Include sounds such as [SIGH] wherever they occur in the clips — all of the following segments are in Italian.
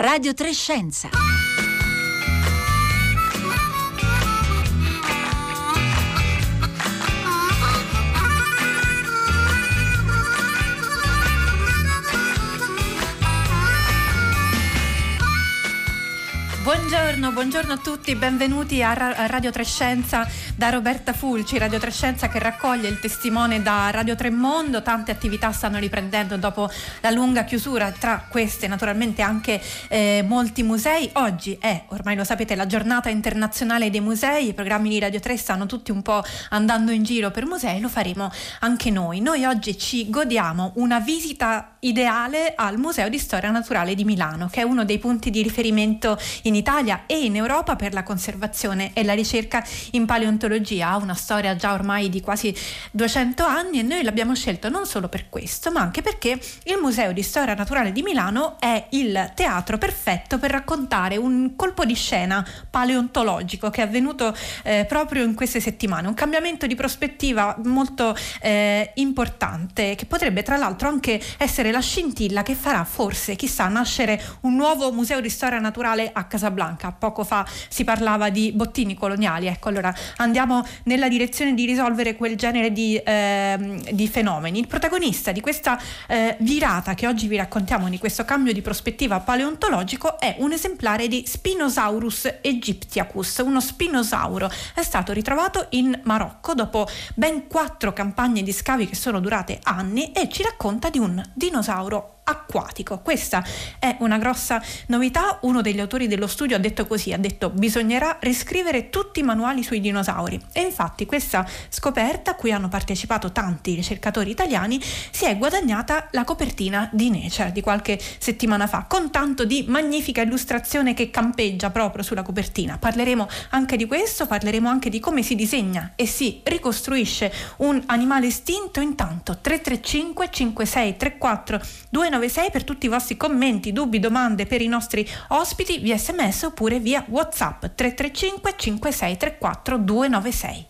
Radio Trescenza. Buongiorno, buongiorno, a tutti, benvenuti a, Radio Trescenza da Roberta Fulci, Radio Trescenza che raccoglie il testimone da Radio Tremondo, tante attività stanno riprendendo dopo la lunga chiusura, tra queste naturalmente anche eh, molti musei. Oggi è, ormai lo sapete, la giornata internazionale dei musei, i programmi di Radio 3 stanno tutti un po' andando in giro per musei, lo faremo anche noi. Noi oggi ci godiamo una visita ideale al Museo di Storia Naturale di Milano, che è uno dei punti di riferimento in Italia e in Europa per la conservazione e la ricerca in paleontologia. Ha una storia già ormai di quasi 200 anni e noi l'abbiamo scelto non solo per questo, ma anche perché il Museo di Storia Naturale di Milano è il teatro perfetto per raccontare un colpo di scena paleontologico che è avvenuto eh, proprio in queste settimane, un cambiamento di prospettiva molto eh, importante che potrebbe tra l'altro anche essere la scintilla che farà forse, chissà, nascere un nuovo museo di storia naturale a Casablanca. Poco fa si parlava di bottini coloniali, ecco allora andiamo nella direzione di risolvere quel genere di, eh, di fenomeni. Il protagonista di questa eh, virata che oggi vi raccontiamo, di questo cambio di prospettiva paleontologico, è un esemplare di Spinosaurus egyptiacus, uno spinosauro. È stato ritrovato in Marocco dopo ben quattro campagne di scavi che sono durate anni e ci racconta di un dinosauro acquatico. Questa è una grossa novità. Uno degli autori dello studio ha detto così, ha detto bisognerà riscrivere tutti i manuali sui dinosauri. E infatti questa scoperta, a cui hanno partecipato tanti ricercatori italiani, si è guadagnata la copertina di Nature di qualche settimana fa, con tanto di magnifica illustrazione che campeggia proprio sulla copertina. Parleremo anche di questo, parleremo anche di come si disegna e si ricostruisce un animale estinto. Intanto 335 56 34 296 296 per tutti i vostri commenti, dubbi, domande per i nostri ospiti via sms oppure via whatsapp 335 5634 296.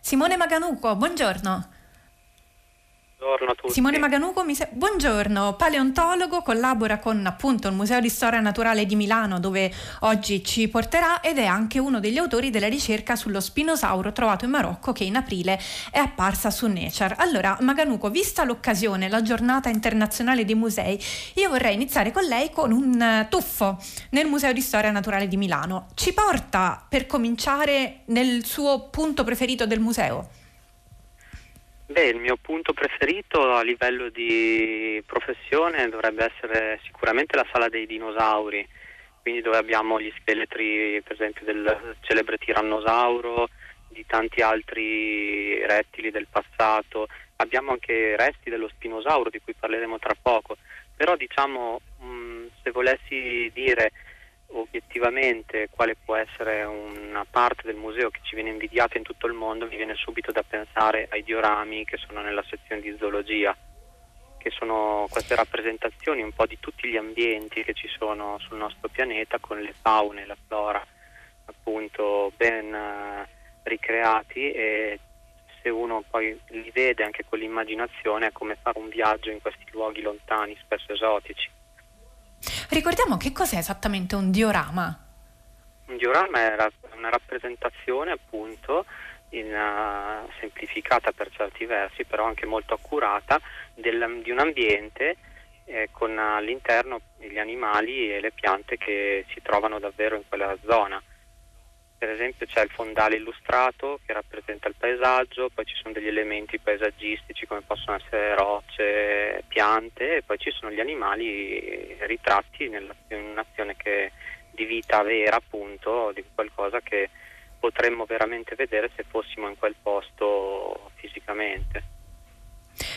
Simone Maganuco, buongiorno. Buongiorno a tutti. Simone Maganuco, se... buongiorno, paleontologo, collabora con appunto il Museo di Storia Naturale di Milano dove oggi ci porterà ed è anche uno degli autori della ricerca sullo spinosauro trovato in Marocco che in aprile è apparsa su Nature. Allora, Maganuco, vista l'occasione, la giornata internazionale dei musei, io vorrei iniziare con lei con un tuffo nel Museo di Storia Naturale di Milano. Ci porta per cominciare nel suo punto preferito del museo? Beh, il mio punto preferito a livello di professione dovrebbe essere sicuramente la sala dei dinosauri, quindi dove abbiamo gli scheletri per esempio del celebre tirannosauro, di tanti altri rettili del passato, abbiamo anche resti dello spinosauro di cui parleremo tra poco, però diciamo mh, se volessi dire obiettivamente quale può essere una parte del museo che ci viene invidiata in tutto il mondo, mi viene subito da pensare ai diorami che sono nella sezione di zoologia, che sono queste rappresentazioni un po' di tutti gli ambienti che ci sono sul nostro pianeta con le faune la flora appunto ben uh, ricreati e se uno poi li vede anche con l'immaginazione è come fare un viaggio in questi luoghi lontani, spesso esotici. Ricordiamo che cos'è esattamente un diorama? Un diorama è una rappresentazione appunto in, uh, semplificata per certi versi, però anche molto accurata del, di un ambiente eh, con all'interno gli animali e le piante che si trovano davvero in quella zona per esempio c'è il fondale illustrato che rappresenta il paesaggio, poi ci sono degli elementi paesaggistici come possono essere rocce, piante e poi ci sono gli animali ritratti in un'azione che, di vita vera appunto, di qualcosa che potremmo veramente vedere se fossimo in quel posto fisicamente.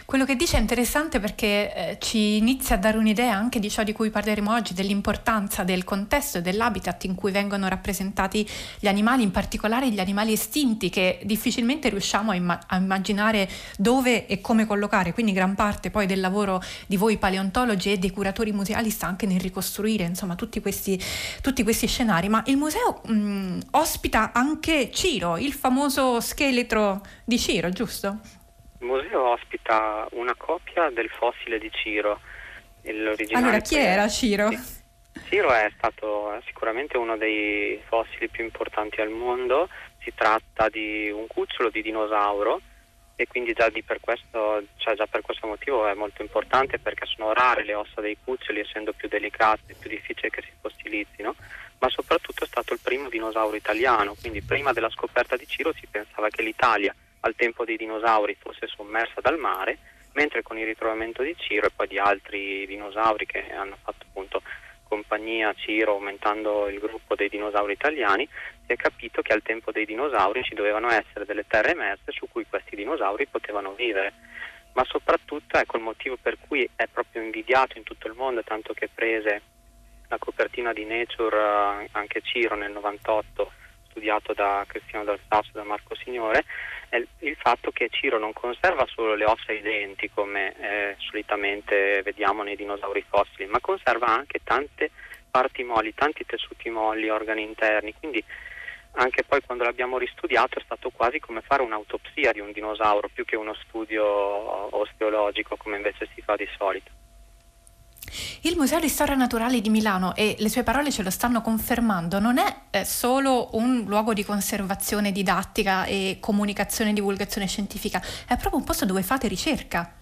Quello che dice è interessante perché eh, ci inizia a dare un'idea anche di ciò di cui parleremo oggi, dell'importanza del contesto e dell'habitat in cui vengono rappresentati gli animali, in particolare gli animali estinti che difficilmente riusciamo a, imma- a immaginare dove e come collocare, quindi gran parte poi del lavoro di voi paleontologi e dei curatori museali sta anche nel ricostruire insomma tutti questi, tutti questi scenari, ma il museo mh, ospita anche Ciro, il famoso scheletro di Ciro, giusto? Il museo ospita una copia del fossile di Ciro. Allora, chi era Ciro? Ciro è stato sicuramente uno dei fossili più importanti al mondo. Si tratta di un cucciolo di dinosauro e quindi già, per questo, cioè già, per questo, motivo è molto importante perché sono rare le ossa dei cuccioli essendo più delicate, più difficile che si fossilizzino, ma soprattutto è stato il primo dinosauro italiano, quindi prima della scoperta di Ciro si pensava che l'Italia al tempo dei dinosauri fosse sommersa dal mare, mentre con il ritrovamento di Ciro e poi di altri dinosauri che hanno fatto appunto compagnia a Ciro aumentando il gruppo dei dinosauri italiani, si è capito che al tempo dei dinosauri ci dovevano essere delle terre emerse su cui questi dinosauri potevano vivere. Ma soprattutto ecco il motivo per cui è proprio invidiato in tutto il mondo, tanto che prese la copertina di Nature eh, anche Ciro nel 98 studiato da Cristiano Dal Sasso e da Marco Signore, è il fatto che Ciro non conserva solo le ossa e i denti come eh, solitamente vediamo nei dinosauri fossili, ma conserva anche tante parti molli, tanti tessuti molli, organi interni, quindi anche poi quando l'abbiamo ristudiato è stato quasi come fare un'autopsia di un dinosauro più che uno studio osteologico come invece si fa di solito. Il Museo di Storia Naturale di Milano, e le sue parole ce lo stanno confermando, non è eh, solo un luogo di conservazione didattica e comunicazione e divulgazione scientifica, è proprio un posto dove fate ricerca.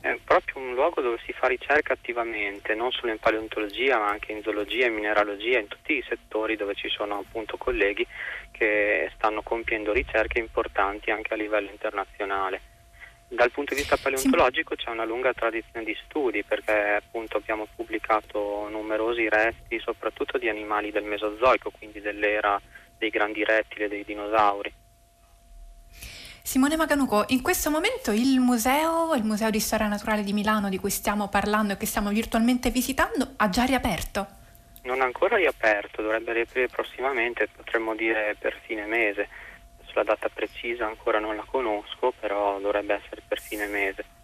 È proprio un luogo dove si fa ricerca attivamente, non solo in paleontologia, ma anche in zoologia, in mineralogia, in tutti i settori dove ci sono appunto colleghi che stanno compiendo ricerche importanti anche a livello internazionale. Dal punto di vista paleontologico sì. c'è una lunga tradizione di studi perché appunto abbiamo pubblicato numerosi resti soprattutto di animali del Mesozoico, quindi dell'era dei grandi rettili e dei dinosauri. Simone Maganuco, in questo momento il museo, il Museo di Storia Naturale di Milano di cui stiamo parlando e che stiamo virtualmente visitando, ha già riaperto? Non ha ancora riaperto, dovrebbe riaprire prossimamente, potremmo dire per fine mese la data precisa ancora non la conosco, però dovrebbe essere per fine mese.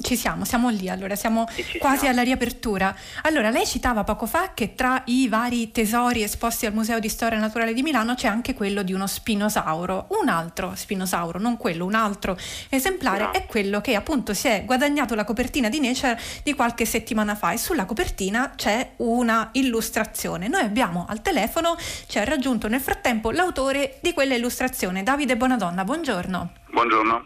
Ci siamo, siamo lì, allora siamo quasi siamo. alla riapertura. Allora, lei citava poco fa che tra i vari tesori esposti al Museo di Storia Naturale di Milano c'è anche quello di uno spinosauro. Un altro spinosauro, non quello, un altro esemplare no. è quello che appunto si è guadagnato la copertina di Nature di qualche settimana fa e sulla copertina c'è una illustrazione. Noi abbiamo al telefono, ci ha raggiunto nel frattempo l'autore di quella illustrazione, Davide Bonadonna. Buongiorno. Buongiorno.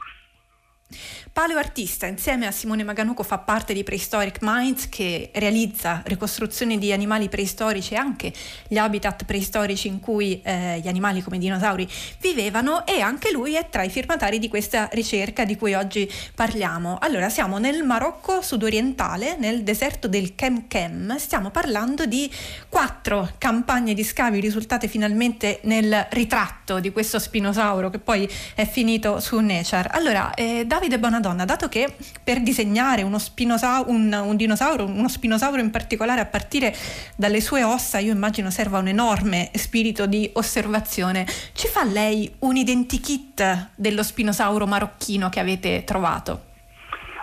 Paleoartista, insieme a Simone Maganuco fa parte di Prehistoric Minds che realizza ricostruzioni di animali preistorici e anche gli habitat preistorici in cui eh, gli animali come i dinosauri vivevano e anche lui è tra i firmatari di questa ricerca di cui oggi parliamo. Allora siamo nel Marocco sudorientale, nel deserto del Kemkem, stiamo parlando di quattro campagne di scavi risultate finalmente nel ritratto di questo spinosauro che poi è finito su Nature. Allora, eh, Davide Bonadonna Madonna, dato che per disegnare uno spinosauro, un, un dinosauro, uno spinosauro in particolare a partire dalle sue ossa, io immagino serva un enorme spirito di osservazione, ci fa lei un identikit dello spinosauro marocchino che avete trovato?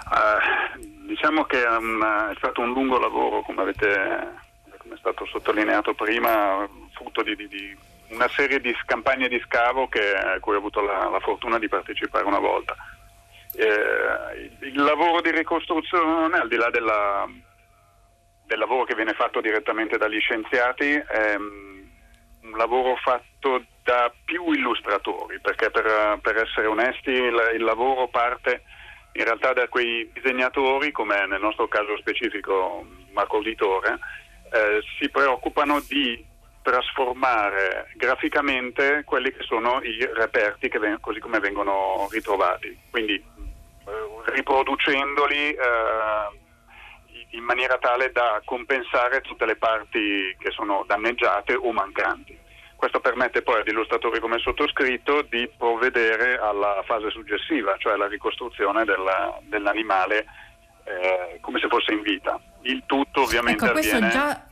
Uh, diciamo che um, è stato un lungo lavoro, come, avete, come è stato sottolineato prima, frutto di, di, di una serie di campagne di scavo che, a cui ho avuto la, la fortuna di partecipare una volta. Eh, il lavoro di ricostruzione, al di là della, del lavoro che viene fatto direttamente dagli scienziati, è un lavoro fatto da più illustratori, perché per, per essere onesti il, il, lavoro parte in realtà da quei disegnatori, come nel nostro caso specifico Marco Auditore, eh, si preoccupano di trasformare graficamente quelli che sono i reperti che ven- così come vengono ritrovati. Quindi riproducendoli eh, in maniera tale da compensare tutte le parti che sono danneggiate o mancanti. questo permette poi agli illustratori come sottoscritto di provvedere alla fase successiva, cioè la ricostruzione della, dell'animale eh, come se fosse in vita. Il tutto ovviamente ecco, avviene... Già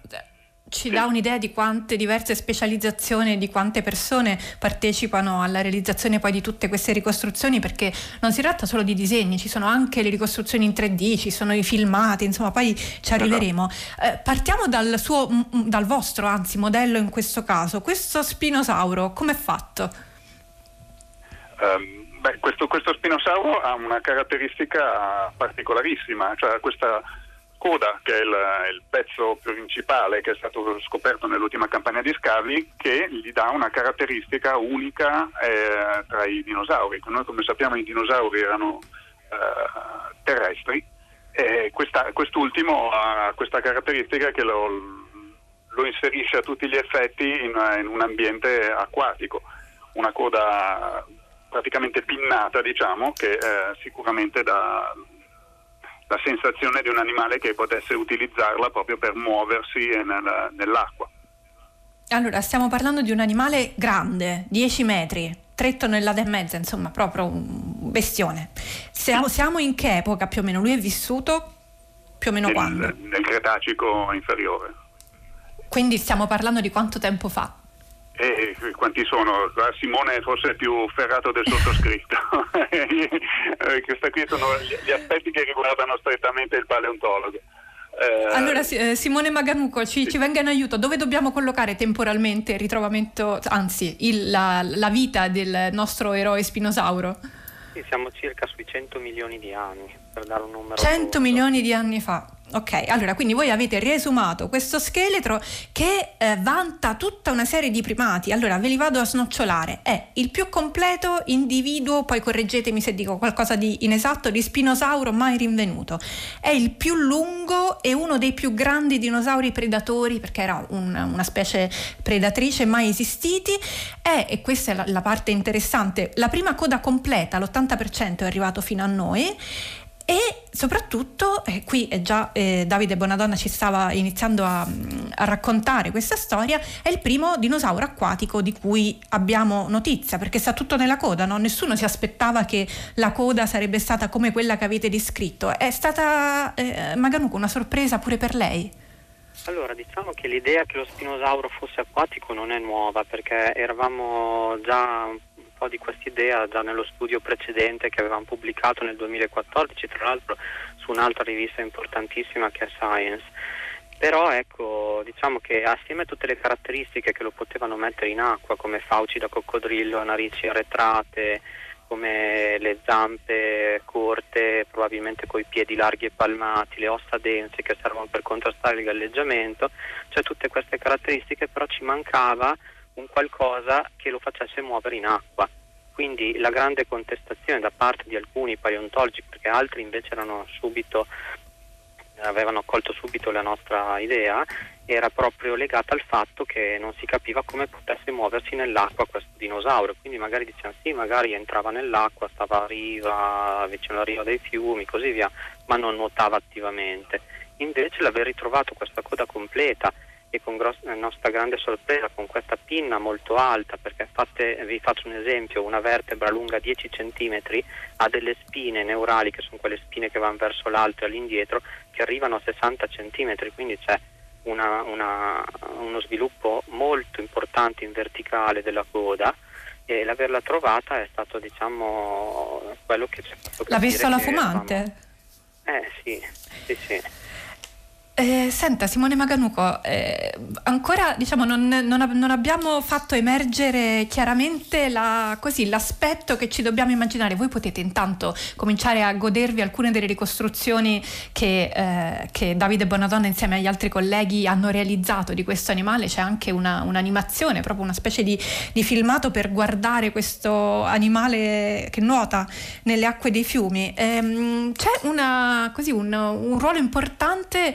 ci dà un'idea di quante diverse specializzazioni, di quante persone partecipano alla realizzazione poi di tutte queste ricostruzioni, perché non si tratta solo di disegni, ci sono anche le ricostruzioni in 3D, ci sono i filmati, insomma, poi ci esatto. arriveremo. Eh, partiamo dal, suo, dal vostro, anzi, modello in questo caso. Questo spinosauro, come è fatto? Um, beh, questo, questo spinosauro ha una caratteristica particolarissima, cioè questa coda, che è il, il, pezzo principale che è stato scoperto nell'ultima campagna di scavi, che gli dà una caratteristica unica eh, tra i dinosauri. Noi come sappiamo i dinosauri erano eh, terrestri e questa, quest'ultimo ha questa caratteristica che lo, lo, inserisce a tutti gli effetti in, in un ambiente acquatico, una coda praticamente pinnata diciamo che eh, sicuramente dà la sensazione di un animale che potesse utilizzarla proprio per muoversi nel, nell'acqua. Allora, stiamo parlando di un animale grande, 10 metri, 3 tonnellate e mezza, insomma, proprio un bestione. Siamo, siamo in che epoca più o meno? Lui è vissuto più o meno nel, quando? Nel Cretacico inferiore. Quindi stiamo parlando di quanto tempo fa? Eh, quanti sono? Simone è forse più ferrato del sottoscritto. [LAUGHS] Eh, questi qui sono gli aspetti che riguardano strettamente il paleontologo. Eh, allora eh, Simone Maganuco ci, sì. ci, venga in aiuto, dove dobbiamo collocare temporalmente il ritrovamento, anzi il, la, la, vita del nostro eroe spinosauro? Sì, siamo circa sui 100 milioni di anni, per dare un numero. 100 giusto. milioni di anni fa. Ok, allora quindi voi avete riesumato questo scheletro che eh, vanta tutta una serie di primati. Allora ve li vado a snocciolare. È il più completo individuo, poi correggetemi se dico qualcosa di inesatto, di spinosauro mai rinvenuto. È il più lungo e uno dei più grandi dinosauri predatori, perché era un, una specie predatrice mai esistiti. È, e questa è la, la parte interessante, la prima coda completa, l'80% è arrivato fino a noi e soprattutto, eh, qui è già eh, Davide Bonadonna ci stava iniziando a, a, raccontare questa storia, è il primo dinosauro acquatico di cui abbiamo notizia, perché sta tutto nella coda, no? nessuno si aspettava che la coda sarebbe stata come quella che avete descritto. È stata, eh, Maganuco, una sorpresa pure per lei? Allora, diciamo che l'idea che lo spinosauro fosse acquatico non è nuova, perché eravamo già po' di questa idea già nello studio precedente che avevamo pubblicato nel 2014, tra l'altro su un'altra rivista importantissima che è Science. Però ecco, diciamo che assieme a tutte le caratteristiche che lo potevano mettere in acqua, come fauci da coccodrillo, narici arretrate, come le zampe corte, probabilmente con i piedi larghi e palmati, le ossa dense che servono per contrastare il galleggiamento, cioè tutte queste caratteristiche, però ci mancava un qualcosa che lo facesse muovere in acqua. Quindi la grande contestazione da parte di alcuni paleontologi, perché altri invece subito, avevano accolto subito la nostra idea, era proprio legata al fatto che non si capiva come potesse muoversi nell'acqua questo dinosauro. Quindi magari dicevano sì, magari entrava nell'acqua, stava a riva, vicino alla riva dei fiumi, così via, ma non nuotava attivamente. Invece l'aver ritrovato questa coda completa e con gross- nostra grande sorpresa con questa pinna molto alta perché fate, vi faccio un esempio una vertebra lunga 10 cm ha delle spine neurali che sono quelle spine che vanno verso l'alto e all'indietro che arrivano a 60 cm quindi c'è una, una, uno sviluppo molto importante in verticale della coda e l'averla trovata è stato diciamo quello che ci ha fatto capire l'ha vista la fumante? eh sì sì sì eh, senta Simone Maganuco, eh, ancora diciamo, non, non, non, abbiamo fatto emergere chiaramente la, così, l'aspetto che ci dobbiamo immaginare. Voi potete intanto cominciare a godervi alcune delle ricostruzioni che, eh, che Davide Bonadonna insieme agli altri colleghi hanno realizzato di questo animale. C'è anche una, un'animazione, proprio una specie di, di filmato per guardare questo animale che nuota nelle acque dei fiumi. Ehm, c'è una, così, un, un ruolo importante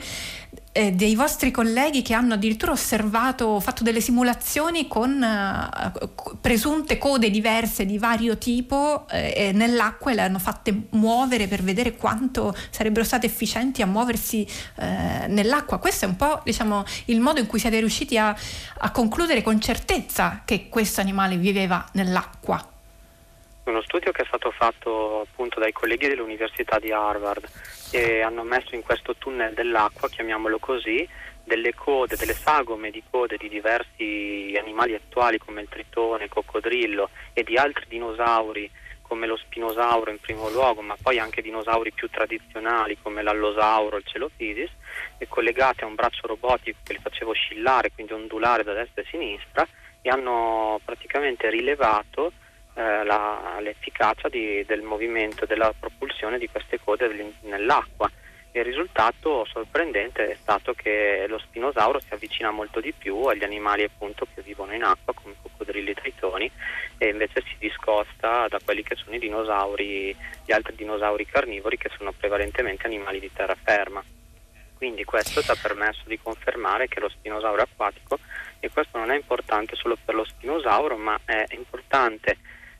eh, dei vostri colleghi che hanno addirittura osservato, fatto delle simulazioni con eh, presunte code diverse di vario tipo eh, nell'acqua e le hanno fatte muovere per vedere quanto sarebbero state efficienti a muoversi eh, nell'acqua. Questo è un po' diciamo, il modo in cui siete riusciti a, a concludere con certezza che questo animale viveva nell'acqua. Uno studio che è stato fatto appunto dai colleghi dell'Università di Harvard e hanno messo in questo tunnel dell'acqua, chiamiamolo così, delle code, delle sagome di code di diversi animali attuali come il tritone, il coccodrillo e di altri dinosauri come lo spinosauro in primo luogo, ma poi anche dinosauri più tradizionali come l'allosauro, il celopidis, e collegate a un braccio robotico che li faceva oscillare, quindi ondulare da destra e sinistra, e hanno praticamente rilevato eh, la, l'efficacia di, del movimento, della propulsione di queste code nell'acqua. Il risultato sorprendente è stato che lo spinosauro si avvicina molto di più agli animali appunto che vivono in acqua come coccodrilli e tritoni e invece si discosta da quelli che sono i dinosauri, gli altri dinosauri carnivori che sono prevalentemente animali di terraferma. Quindi questo ci ha permesso di confermare che lo spinosauro è acquatico e questo non è importante solo per lo spinosauro ma è importante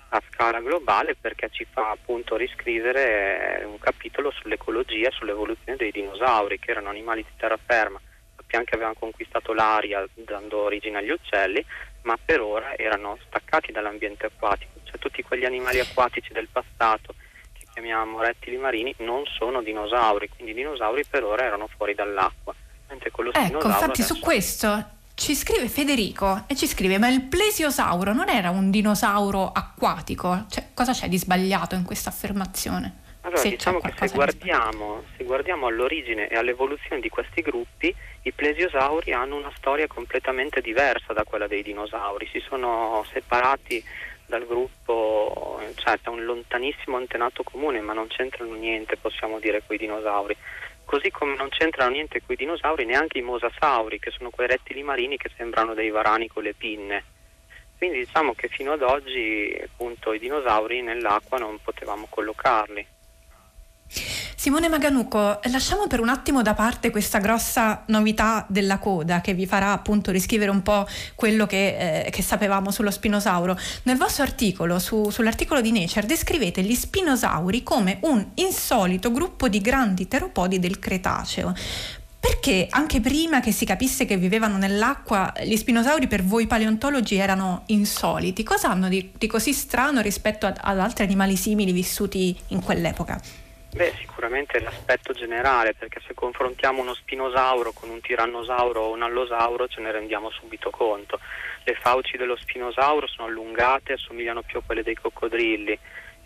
a scala globale perché ci fa appunto riscrivere eh, un capitolo sull'ecologia, sull'evoluzione dei dinosauri che erano animali di terraferma, sappiamo che avevano conquistato l'aria dando origine agli uccelli, ma per ora erano staccati dall'ambiente acquatico, cioè tutti quegli animali acquatici del passato che chiamiamo rettili marini non sono dinosauri, quindi i dinosauri per ora erano fuori dall'acqua. Mentre con lo ecco, infatti su questo ci scrive Federico e ci scrive: Ma il plesiosauro non era un dinosauro acquatico? Cioè, cosa c'è di sbagliato in questa affermazione? Allora, se diciamo che se guardiamo, se guardiamo, all'origine e all'evoluzione di questi gruppi, i plesiosauri hanno una storia completamente diversa da quella dei dinosauri. Si sono separati dal gruppo, cioè c'è un lontanissimo antenato comune, ma non c'entrano niente, possiamo dire, con i dinosauri così come non c'entrano niente con i dinosauri neanche i mosasauri, che sono quei rettili marini che sembrano dei varani con le pinne. Quindi diciamo che fino ad oggi appunto i dinosauri nell'acqua non potevamo collocarli. Simone Maganuco, lasciamo per un attimo da parte questa grossa novità della coda che vi farà appunto riscrivere un po' quello che, eh, che sapevamo sullo spinosauro. Nel vostro articolo, su, sull'articolo di Nature, descrivete gli spinosauri come un insolito gruppo di grandi teropodi del Cretaceo. Perché anche prima che si capisse che vivevano nell'acqua, gli spinosauri per voi paleontologi erano insoliti? Cosa hanno di, di così strano rispetto ad, ad altri animali simili vissuti in quell'epoca? Beh, sicuramente l'aspetto generale, perché se confrontiamo uno spinosauro con un tirannosauro o un allosauro ce ne rendiamo subito conto. Le fauci dello spinosauro sono allungate, assomigliano più a quelle dei coccodrilli.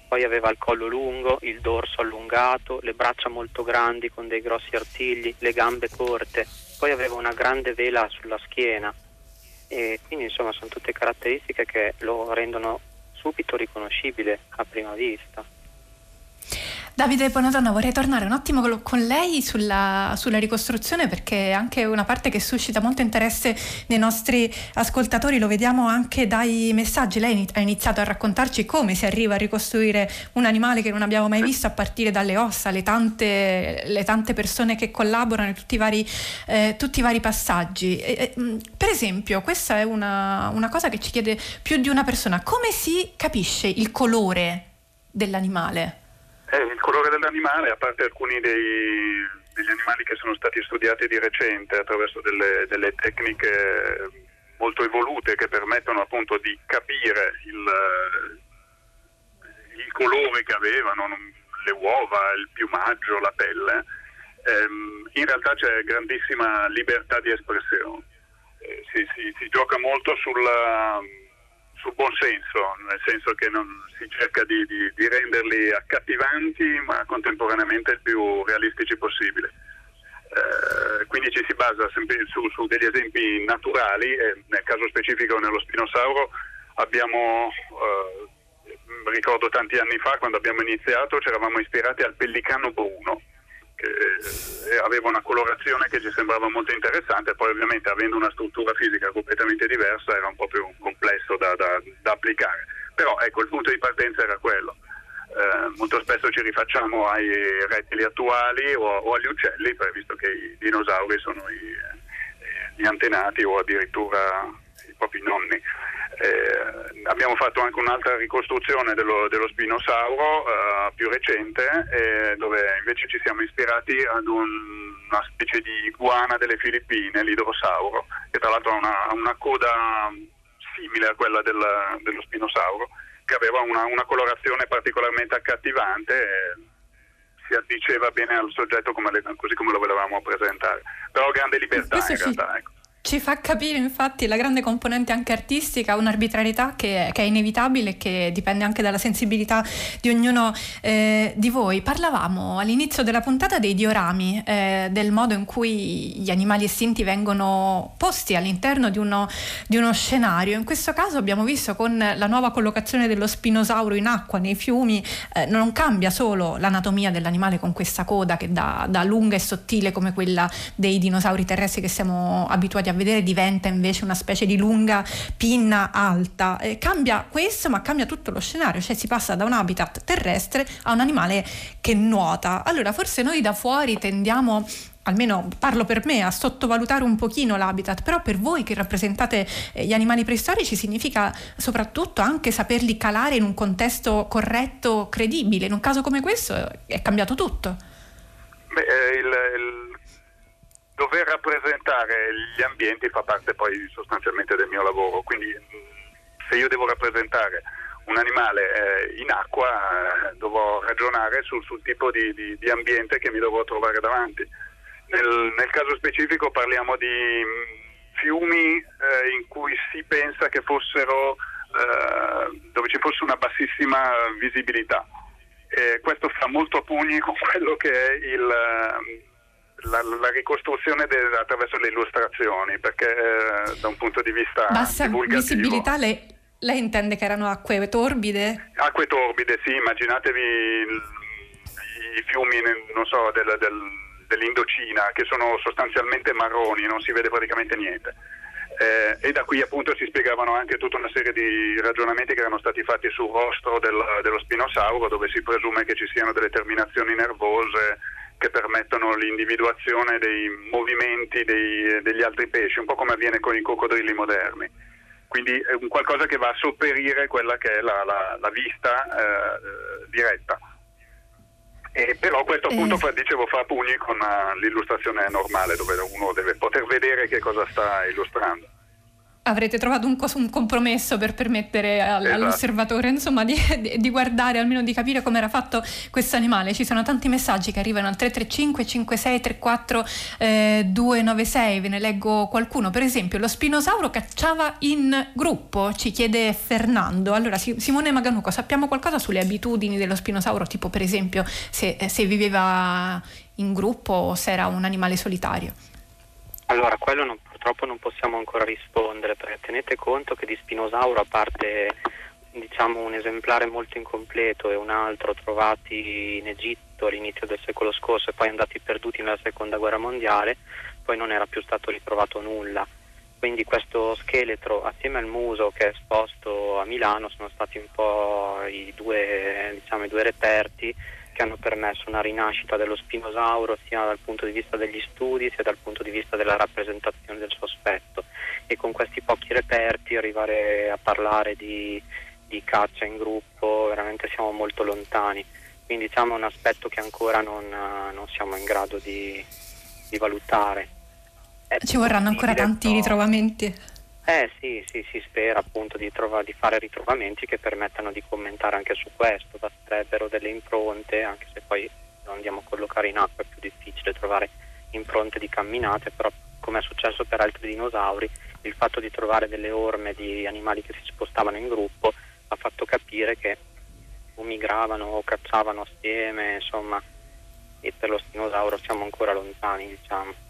Poi aveva il collo lungo, il dorso allungato, le braccia molto grandi con dei grossi artigli, le gambe corte. Poi aveva una grande vela sulla schiena. E quindi insomma sono tutte caratteristiche che lo rendono subito riconoscibile a prima vista. Davide Bonadonna, vorrei tornare un attimo con lei sulla, sulla, ricostruzione perché è anche una parte che suscita molto interesse nei nostri ascoltatori, lo vediamo anche dai messaggi. Lei ha iniziato a raccontarci come si arriva a ricostruire un animale che non abbiamo mai visto a partire dalle ossa, le tante, le tante persone che collaborano, tutti i vari, eh, tutti i vari passaggi. E, per esempio, questa è una, una cosa che ci chiede più di una persona, come si capisce il colore dell'animale? Eh, il colore dell'animale, a parte alcuni dei, degli animali che sono stati studiati di recente attraverso delle, delle tecniche molto evolute che permettono appunto di capire il, il colore che avevano, le uova, il piumaggio, la pelle, ehm, in realtà c'è grandissima libertà di espressione. Eh, si, si, si, gioca molto sulla sul buon senso, nel senso che non, si cerca di, di, di, renderli accattivanti ma contemporaneamente il più realistici possibile. Eh, quindi ci si basa sempre su, su degli esempi naturali e nel caso specifico nello spinosauro abbiamo, eh, ricordo tanti anni fa quando abbiamo iniziato, ci eravamo ispirati al pellicano bruno che eh, aveva una colorazione che ci sembrava molto interessante, poi ovviamente avendo una struttura fisica completamente diversa era un po' più complesso da, da, da applicare. Però ecco, il punto di partenza era quello. eh, molto spesso ci rifacciamo ai rettili attuali o, o agli uccelli, visto che i dinosauri sono i, eh, gli antenati o addirittura i propri nonni. Eh, abbiamo fatto anche un'altra ricostruzione dello, dello spinosauro eh, più recente, eh, dove invece ci siamo ispirati ad un, una specie di iguana delle Filippine, l'idrosauro, che tra l'altro ha una, una coda simile a quella del, dello spinosauro che aveva una, una colorazione particolarmente accattivante e si addiceva bene al soggetto come le, così come lo volevamo presentare, però grande libertà Questo in realtà. Ecco. Ci fa capire infatti la grande componente anche artistica, un'arbitrarietà che, che è inevitabile e che dipende anche dalla sensibilità di ognuno eh, di voi. Parlavamo all'inizio della puntata dei diorami, eh, del modo in cui gli animali estinti vengono posti all'interno di uno, di uno, scenario. In questo caso abbiamo visto con la nuova collocazione dello spinosauro in acqua, nei fiumi, eh, non cambia solo l'anatomia dell'animale con questa coda che da, da lunga e sottile come quella dei dinosauri terrestri che siamo abituati a diventa invece una specie di lunga pinna alta. Eh, cambia questo, ma cambia tutto lo scenario, cioè si passa da un habitat terrestre a un animale che nuota. Allora, forse noi da fuori tendiamo almeno parlo per me, a sottovalutare un pochino l'habitat, però per voi che rappresentate eh, gli animali preistorici significa soprattutto anche saperli calare in un contesto corretto, credibile. In un caso come questo è cambiato tutto. Beh, eh, il, il dover rappresentare gli ambienti fa parte poi sostanzialmente del mio lavoro, quindi se io devo rappresentare un animale eh, in acqua eh, dovrò ragionare sul, sul tipo di, di, di, ambiente che mi dovrò trovare davanti. Nel, nel caso specifico parliamo di fiumi eh, in cui si pensa che fossero eh, dove ci fosse una bassissima visibilità. questo fa molto pugni con quello che è il la, la ricostruzione de, attraverso le illustrazioni, perché eh, da un punto di vista Bassa visibilità lei, lei, intende che erano acque torbide? Acque torbide, sì, immaginatevi i fiumi, non so, del, del, dell'Indocina, che sono sostanzialmente marroni, non si vede praticamente niente. Eh, e da qui appunto si spiegavano anche tutta una serie di ragionamenti che erano stati fatti sul rostro del, dello spinosauro, dove si presume che ci siano delle terminazioni nervose, che permettono l'individuazione dei movimenti dei, degli altri pesci, un po' come avviene con i coccodrilli moderni. Quindi è un qualcosa che va a sopperire quella che è la, la, la vista eh, diretta. E però questo appunto eh. dicevo fa pugni con uh, l'illustrazione normale dove uno deve poter vedere che cosa sta illustrando avrete trovato un, un, compromesso per permettere al, esatto. all'osservatore insomma, di, [LAUGHS] di, guardare, almeno di capire come era fatto questo animale. Ci sono tanti messaggi che arrivano al 335 5634 eh, 296, ve ne leggo qualcuno. Per esempio, lo spinosauro cacciava in gruppo, ci chiede Fernando. Allora, Simone Maganuco, sappiamo qualcosa sulle abitudini dello spinosauro, tipo per esempio se, se viveva in gruppo o se era un animale solitario? Allora, quello non purtroppo non possiamo ancora rispondere perché tenete conto che di Spinosauro a parte diciamo, un esemplare molto incompleto e un altro trovati in Egitto all'inizio del secolo scorso e poi andati perduti nella seconda guerra mondiale, poi non era più stato ritrovato nulla. Quindi questo scheletro assieme al muso che è esposto a Milano sono stati un po' i due, diciamo, i due reperti che hanno permesso una rinascita dello spinosauro sia dal punto di vista degli studi sia dal punto di vista della rappresentazione del sospetto e con questi pochi reperti arrivare a parlare di, di caccia in gruppo veramente siamo molto lontani quindi diciamo è un aspetto che ancora non, non siamo in grado di, di valutare. È Ci vorranno ancora tanti ritrovamenti. Eh sì, sì, si spera appunto di, trova, di, fare ritrovamenti che permettano di commentare anche su questo, basterebbero delle impronte, anche se poi lo andiamo a collocare in acqua è più difficile trovare impronte di camminate, però come è successo per altri dinosauri, il fatto di trovare delle orme di animali che si spostavano in gruppo ha fatto capire che o migravano o cacciavano assieme, insomma, e per lo dinosauro siamo ancora lontani, diciamo.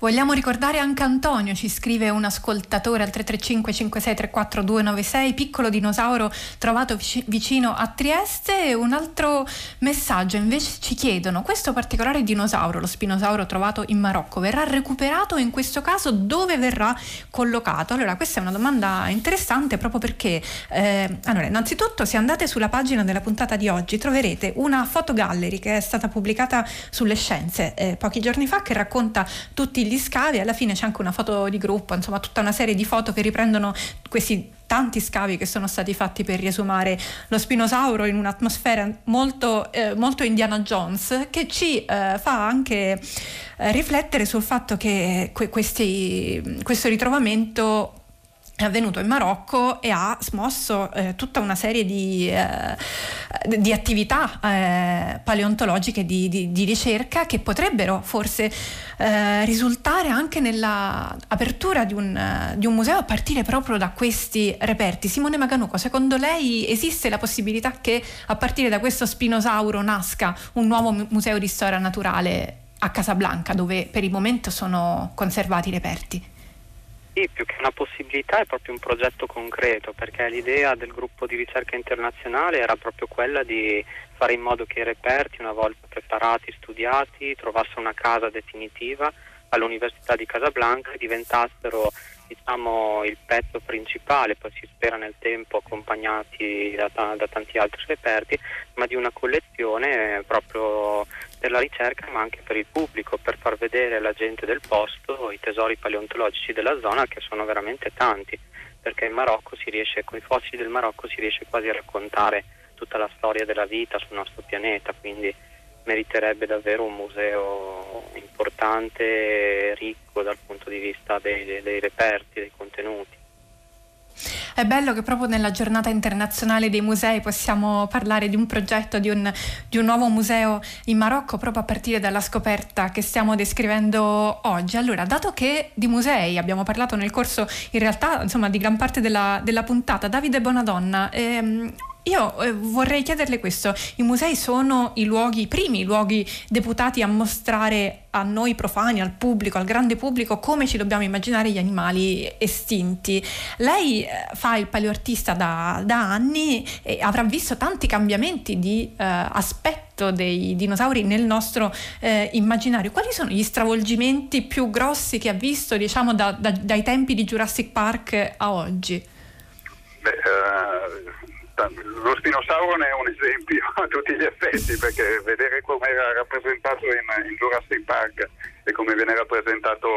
Vogliamo ricordare anche Antonio, ci scrive un ascoltatore al 335 5634 296, piccolo dinosauro trovato vicino a Trieste. Un altro messaggio invece ci chiedono, questo particolare dinosauro, lo spinosauro trovato in Marocco, verrà recuperato in questo caso dove verrà collocato? Allora questa è una domanda interessante proprio perché, eh, allora innanzitutto se andate sulla pagina della puntata di oggi troverete una fotogallery che è stata pubblicata sulle scienze eh, pochi giorni fa che racconta tutti gli scavi, alla fine c'è anche una foto di gruppo, insomma tutta una serie di foto che riprendono questi tanti scavi che sono stati fatti per riesumare lo spinosauro in un'atmosfera molto, eh, molto Indiana Jones che ci eh, fa anche eh, riflettere sul fatto che que- questi, questo ritrovamento è avvenuto in Marocco e ha smosso eh, tutta una serie di, eh, di attività eh, paleontologiche di, di, di, ricerca che potrebbero forse eh, risultare anche nell'apertura di un, di un, museo a partire proprio da questi reperti. Simone Maganuco, secondo lei esiste la possibilità che a partire da questo spinosauro nasca un nuovo museo di storia naturale a Casablanca dove per il momento sono conservati i reperti? Sì, più che una possibilità è proprio un progetto concreto, perché l'idea del gruppo di ricerca internazionale era proprio quella di fare in modo che i reperti, una volta preparati, studiati, trovassero una casa definitiva all'Università di Casablanca e diventassero diciamo, il pezzo principale, poi si spera nel tempo accompagnati da, da tanti altri reperti, ma di una collezione proprio per la ricerca ma anche per il pubblico, per far vedere alla gente del posto i tesori paleontologici della zona che sono veramente tanti, perché in Marocco si riesce, con i fossili del Marocco si riesce quasi a raccontare tutta la storia della vita sul nostro pianeta, quindi meriterebbe davvero un museo importante e ricco dal punto di vista dei, dei reperti, dei contenuti. È bello che proprio nella giornata internazionale dei musei possiamo parlare di un progetto, di un, di un, nuovo museo in Marocco proprio a partire dalla scoperta che stiamo descrivendo oggi. Allora, dato che di musei abbiamo parlato nel corso in realtà insomma, di gran parte della, della puntata, Davide Bonadonna, ehm, io eh, vorrei chiederle questo, i musei sono i luoghi, i primi luoghi deputati a mostrare a noi profani, al pubblico, al grande pubblico, come ci dobbiamo immaginare gli animali estinti. Lei eh, fa il paleoartista da, da, anni e avrà visto tanti cambiamenti di eh, aspetto dei dinosauri nel nostro eh, immaginario. Quali sono gli stravolgimenti più grossi che ha visto, diciamo, da, da, dai tempi di Jurassic Park a oggi? Beh, uh lo spinosauro ne è un esempio [LAUGHS] a tutti gli effetti perché vedere come era rappresentato in, in Jurassic Park e come viene rappresentato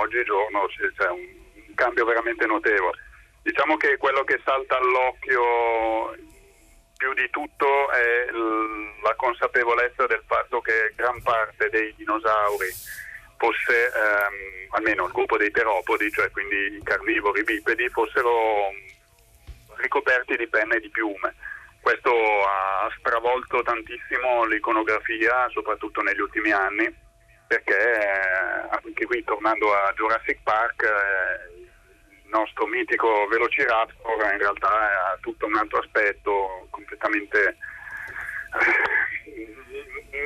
oggigiorno c'è un cambio veramente notevole. Diciamo che quello che salta all'occhio più di tutto è la consapevolezza del fatto che gran parte dei dinosauri fosse, ehm, almeno il gruppo dei teropodi, cioè quindi i carnivori bipedi, fossero ricoperti di penne e di piume. Questo ha stravolto tantissimo l'iconografia, soprattutto negli ultimi anni, perché eh, anche qui tornando a Jurassic Park, eh, il nostro mitico Velociraptor in realtà ha tutto un altro aspetto completamente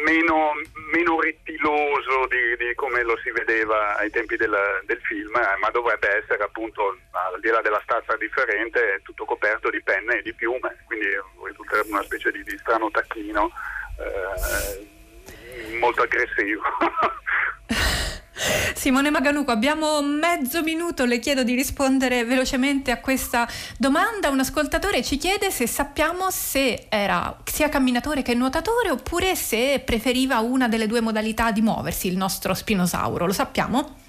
meno, meno rettiloso di, di, come lo si vedeva ai tempi del, del film, eh, ma dovrebbe essere appunto, al di là della stazza differente, tutto coperto di penne e di piume, quindi risulterebbe una specie di, di strano tacchino eh, molto aggressivo. [LAUGHS] Simone Maganuco, abbiamo mezzo minuto, le chiedo di rispondere velocemente a questa domanda. Un ascoltatore ci chiede se sappiamo se era sia camminatore che nuotatore oppure se preferiva una delle due modalità di muoversi, il nostro spinosauro. Lo sappiamo?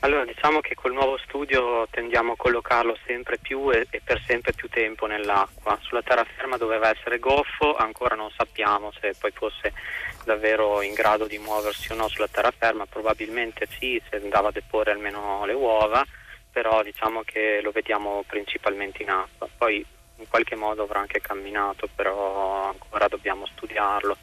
Allora, diciamo che col nuovo studio tendiamo a collocarlo sempre più e, e, per sempre più tempo nell'acqua. Sulla terraferma doveva essere goffo, ancora non sappiamo se poi fosse davvero in grado di muoversi o no sulla terraferma, probabilmente sì, se andava a deporre almeno le uova, però diciamo che lo vediamo principalmente in acqua. Poi in qualche modo avrà anche camminato, però ancora dobbiamo studiarlo.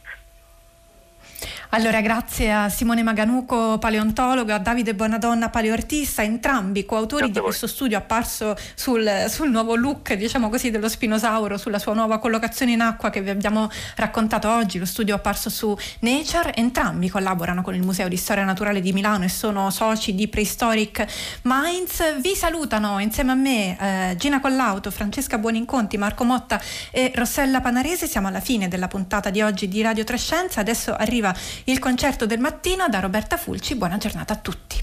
Allora, grazie a Simone Maganuco, paleontologo, a Davide Bonadonna, paleoartista, entrambi coautori di questo studio apparso sul, sul, nuovo look, diciamo così, dello spinosauro, sulla sua nuova collocazione in acqua che vi abbiamo raccontato oggi. Lo studio apparso su Nature. Entrambi collaborano con il Museo di Storia Naturale di Milano e sono soci di Prehistoric Minds. Vi salutano insieme a me eh, Gina Collauto, Francesca Buoninconti, Marco Motta e Rossella Panarese. Siamo alla fine della puntata di oggi di Radio Trescenza. Adesso arriva il concerto del mattino da Roberta Fulci. Buona giornata a tutti.